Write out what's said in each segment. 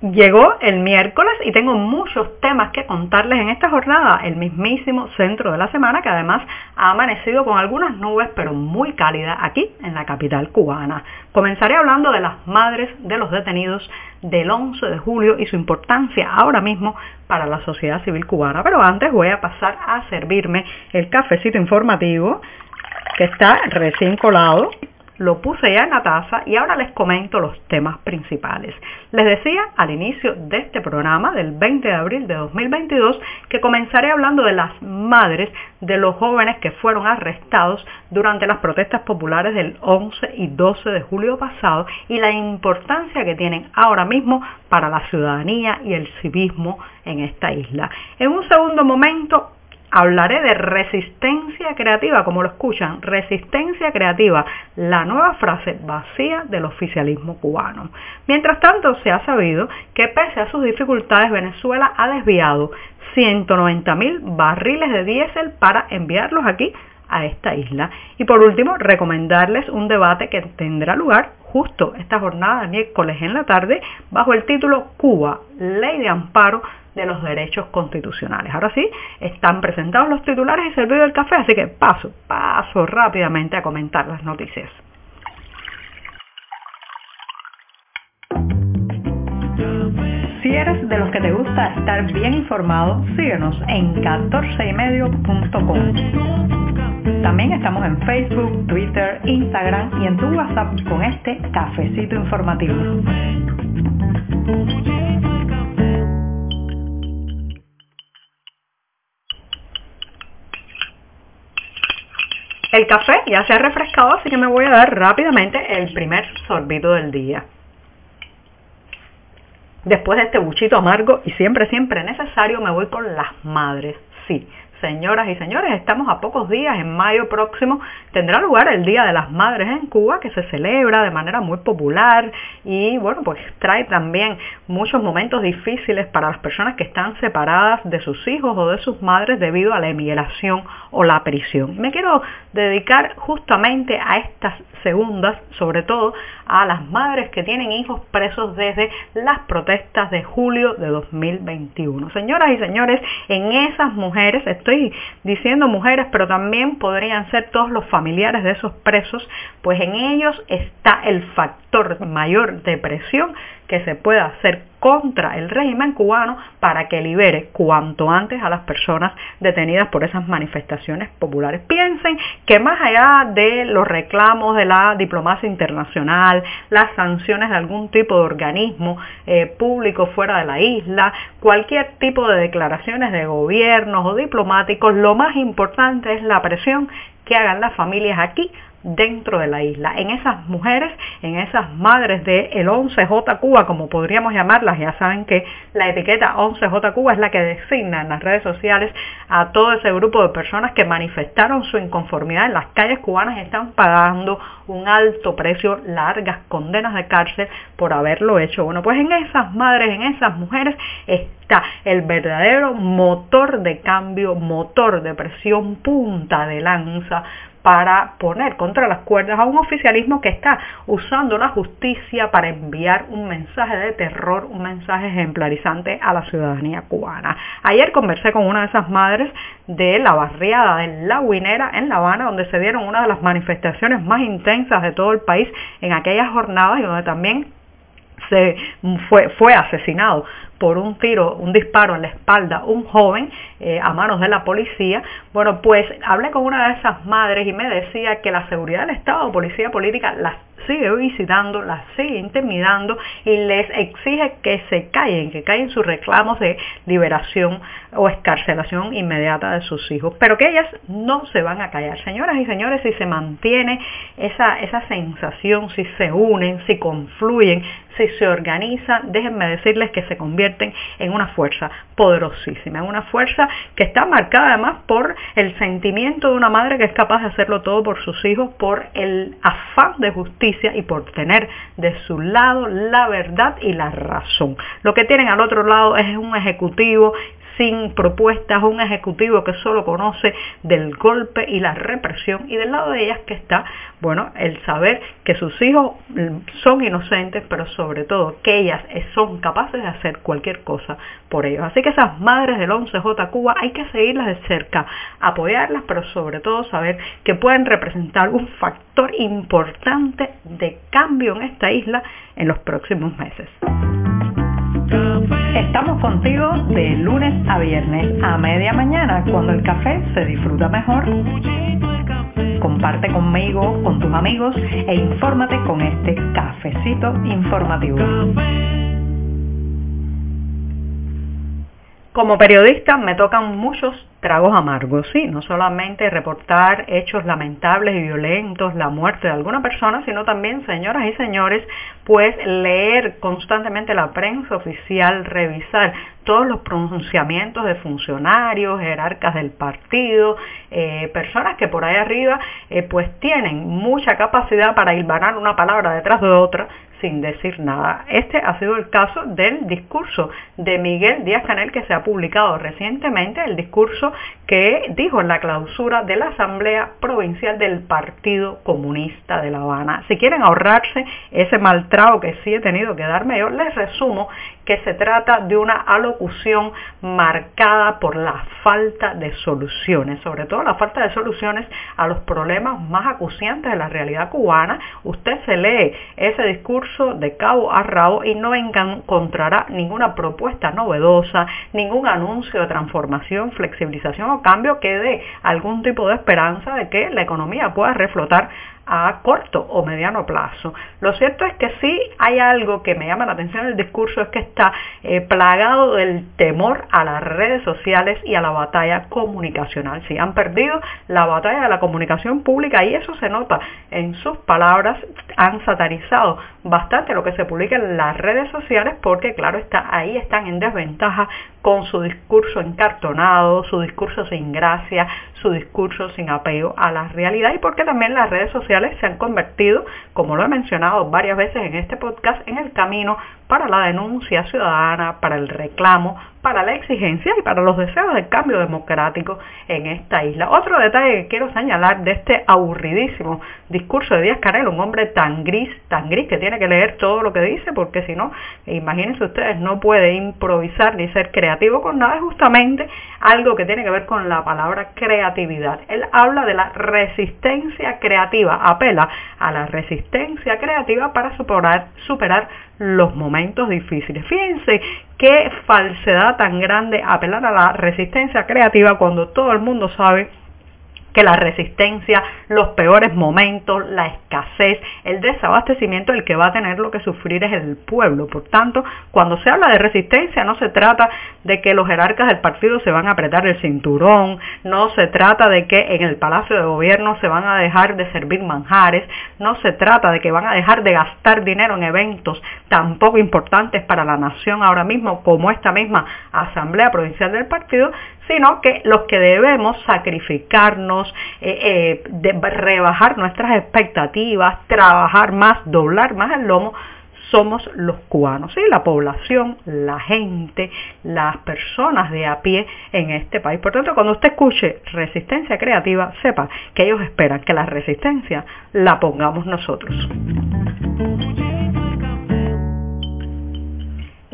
Llegó el miércoles y tengo muchos temas que contarles en esta jornada, el mismísimo centro de la semana que además ha amanecido con algunas nubes pero muy cálida aquí en la capital cubana. Comenzaré hablando de las madres de los detenidos del 11 de julio y su importancia ahora mismo para la sociedad civil cubana. Pero antes voy a pasar a servirme el cafecito informativo que está recién colado lo puse ya en la taza y ahora les comento los temas principales. Les decía al inicio de este programa del 20 de abril de 2022 que comenzaré hablando de las madres de los jóvenes que fueron arrestados durante las protestas populares del 11 y 12 de julio pasado y la importancia que tienen ahora mismo para la ciudadanía y el civismo en esta isla. En un segundo momento Hablaré de resistencia creativa, como lo escuchan, resistencia creativa, la nueva frase vacía del oficialismo cubano. Mientras tanto, se ha sabido que pese a sus dificultades, Venezuela ha desviado 190 mil barriles de diésel para enviarlos aquí a esta isla. Y por último, recomendarles un debate que tendrá lugar justo esta jornada de miércoles en la tarde bajo el título Cuba, Ley de Amparo de los derechos constitucionales. Ahora sí, están presentados los titulares y servido el café, así que paso, paso rápidamente a comentar las noticias. Si eres de los que te gusta estar bien informado, síguenos en 14ymedio.com. También estamos en Facebook, Twitter, Instagram y en tu WhatsApp con este cafecito informativo. El café ya se ha refrescado, así que me voy a dar rápidamente el primer sorbito del día. Después de este buchito amargo y siempre, siempre necesario, me voy con las madres. Sí, Señoras y señores, estamos a pocos días, en mayo próximo tendrá lugar el Día de las Madres en Cuba, que se celebra de manera muy popular y bueno, pues trae también muchos momentos difíciles para las personas que están separadas de sus hijos o de sus madres debido a la emigración o la prisión. Me quiero dedicar justamente a estas segundas, sobre todo a las madres que tienen hijos presos desde las protestas de julio de 2021. Señoras y señores, en esas mujeres, diciendo mujeres, pero también podrían ser todos los familiares de esos presos, pues en ellos está el factor mayor de presión que se pueda hacer contra el régimen cubano para que libere cuanto antes a las personas detenidas por esas manifestaciones populares. Piensen que más allá de los reclamos de la diplomacia internacional, las sanciones de algún tipo de organismo eh, público fuera de la isla, cualquier tipo de declaraciones de gobiernos o diplomáticos, lo más importante es la presión que hagan las familias aquí dentro de la isla, en esas mujeres, en esas madres del el 11J Cuba, como podríamos llamarlas, ya saben que la etiqueta 11J Cuba es la que designa en las redes sociales a todo ese grupo de personas que manifestaron su inconformidad en las calles cubanas y están pagando un alto precio, largas condenas de cárcel por haberlo hecho. Bueno, pues en esas madres, en esas mujeres está el verdadero motor de cambio, motor de presión, punta de lanza para poner contra las cuerdas a un oficialismo que está usando la justicia para enviar un mensaje de terror, un mensaje ejemplarizante a la ciudadanía cubana. Ayer conversé con una de esas madres de la barriada de La Guinera en La Habana, donde se dieron una de las manifestaciones más intensas de todo el país en aquellas jornadas y donde también se fue, fue asesinado por un tiro, un disparo en la espalda, un joven eh, a manos de la policía. Bueno, pues hablé con una de esas madres y me decía que la seguridad del Estado, policía política, las sigue visitando, las sigue intimidando y les exige que se callen, que callen sus reclamos de liberación o escarcelación inmediata de sus hijos. Pero que ellas no se van a callar. Señoras y señores, si se mantiene esa, esa sensación, si se unen, si confluyen, si se organizan, déjenme decirles que se convierten en una fuerza poderosísima, en una fuerza que está marcada además por el sentimiento de una madre que es capaz de hacerlo todo por sus hijos, por el afán de justicia y por tener de su lado la verdad y la razón. Lo que tienen al otro lado es un ejecutivo sin propuestas, un ejecutivo que solo conoce del golpe y la represión y del lado de ellas que está, bueno, el saber que sus hijos son inocentes, pero sobre todo que ellas son capaces de hacer cualquier cosa por ellos. Así que esas madres del 11J Cuba hay que seguirlas de cerca, apoyarlas, pero sobre todo saber que pueden representar un factor importante de cambio en esta isla en los próximos meses. Estamos contigo de lunes a viernes a media mañana cuando el café se disfruta mejor. Comparte conmigo, con tus amigos e infórmate con este cafecito informativo. Como periodista me tocan muchos tragos amargos, sí, no solamente reportar hechos lamentables y violentos, la muerte de alguna persona, sino también, señoras y señores, pues leer constantemente la prensa oficial, revisar todos los pronunciamientos de funcionarios, jerarcas del partido, eh, personas que por ahí arriba eh, pues tienen mucha capacidad para hilvanar una palabra detrás de otra sin decir nada. Este ha sido el caso del discurso de Miguel Díaz Canel que se ha publicado recientemente, el discurso que dijo en la clausura de la Asamblea Provincial del Partido Comunista de La Habana. Si quieren ahorrarse ese mal trago que sí he tenido que darme, yo les resumo que se trata de una alocución marcada por la falta de soluciones, sobre todo la falta de soluciones a los problemas más acuciantes de la realidad cubana. Usted se lee ese discurso de cabo a rabo y no encontrará ninguna propuesta novedosa, ningún anuncio de transformación, flexibilización o cambio que dé algún tipo de esperanza de que la economía pueda reflotar a corto o mediano plazo. Lo cierto es que sí hay algo que me llama la atención en el discurso, es que está eh, plagado del temor a las redes sociales y a la batalla comunicacional. Si han perdido la batalla de la comunicación pública y eso se nota en sus palabras, han satanizado bastante lo que se publica en las redes sociales porque claro está ahí están en desventaja con su discurso encartonado, su discurso sin gracia, su discurso sin apego a la realidad y porque también las redes sociales se han convertido, como lo he mencionado varias veces en este podcast, en el camino para la denuncia ciudadana, para el reclamo, para la exigencia y para los deseos de cambio democrático en esta isla. Otro detalle que quiero señalar de este aburridísimo discurso de Díaz Canel, un hombre tan gris, tan gris que tiene que leer todo lo que dice, porque si no, imagínense ustedes, no puede improvisar ni ser creativo con nada, es justamente algo que tiene que ver con la palabra creatividad. Él habla de la resistencia creativa, apela a la resistencia creativa para superar, superar los momentos difíciles. Fíjense qué falsedad tan grande apelar a la resistencia creativa cuando todo el mundo sabe que la resistencia, los peores momentos, la escasez, el desabastecimiento, el que va a tener lo que sufrir es el pueblo. Por tanto, cuando se habla de resistencia no se trata de que los jerarcas del partido se van a apretar el cinturón, no se trata de que en el Palacio de Gobierno se van a dejar de servir manjares, no se trata de que van a dejar de gastar dinero en eventos tan poco importantes para la nación ahora mismo como esta misma Asamblea Provincial del Partido, sino que los que debemos sacrificarnos, eh, eh, rebajar nuestras expectativas, trabajar más, doblar más el lomo, somos los cubanos, ¿sí? la población, la gente, las personas de a pie en este país. Por tanto, cuando usted escuche resistencia creativa, sepa que ellos esperan que la resistencia la pongamos nosotros.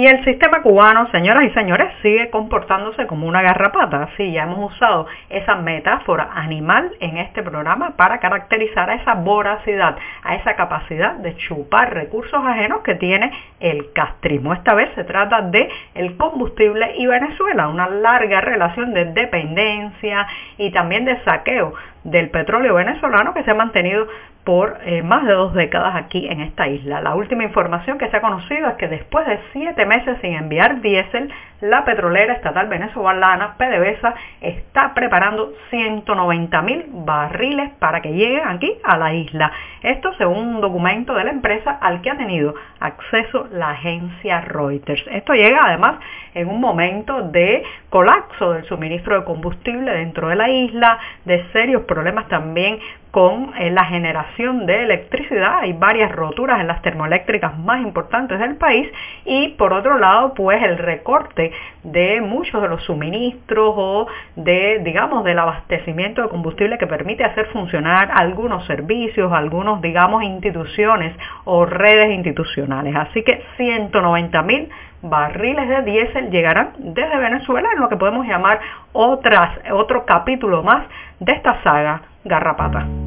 Y el sistema cubano, señoras y señores, sigue comportándose como una garrapata. Sí, ya hemos usado esa metáfora animal en este programa para caracterizar a esa voracidad, a esa capacidad de chupar recursos ajenos que tiene el castrismo. Esta vez se trata de el combustible y Venezuela, una larga relación de dependencia y también de saqueo del petróleo venezolano que se ha mantenido por eh, más de dos décadas aquí en esta isla. La última información que se ha conocido es que después de siete meses sin enviar diésel, la petrolera estatal venezolana PDVSA está preparando 190 mil barriles para que lleguen aquí a la isla. Esto según un documento de la empresa al que ha tenido acceso la agencia Reuters. Esto llega además en un momento de colapso del suministro de combustible dentro de la isla, de serios problemas también con eh, la generación de electricidad. Hay varias roturas en las termoeléctricas más importantes del país y por otro lado pues el recorte de muchos de los suministros o de digamos del abastecimiento de combustible que permite hacer funcionar algunos servicios, algunos digamos instituciones o redes institucionales. Así que 190 mil barriles de diésel llegarán desde Venezuela en lo que podemos llamar otras, otro capítulo más de esta saga Garrapata.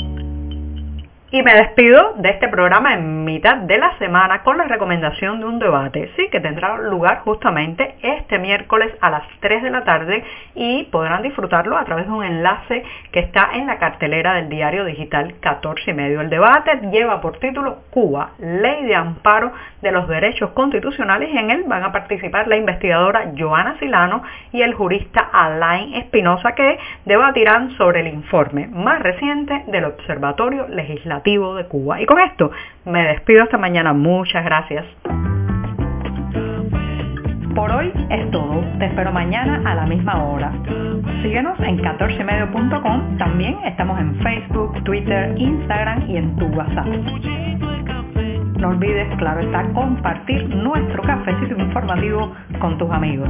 Y me despido de este programa en mitad de la semana con la recomendación de un debate, sí, que tendrá lugar justamente este miércoles a las 3 de la tarde y podrán disfrutarlo a través de un enlace que está en la cartelera del diario digital 14 y medio. El debate lleva por título Cuba, ley de amparo de los derechos constitucionales y en él van a participar la investigadora Joana Silano y el jurista Alain Espinosa que debatirán sobre el informe más reciente del Observatorio Legislativo de Cuba. Y con esto me despido hasta mañana. Muchas gracias. Por hoy es todo. Te espero mañana a la misma hora. Síguenos en 14medio.com. También estamos en Facebook, Twitter, Instagram y en tu WhatsApp. No olvides, claro está, compartir nuestro cafecito informativo con tus amigos.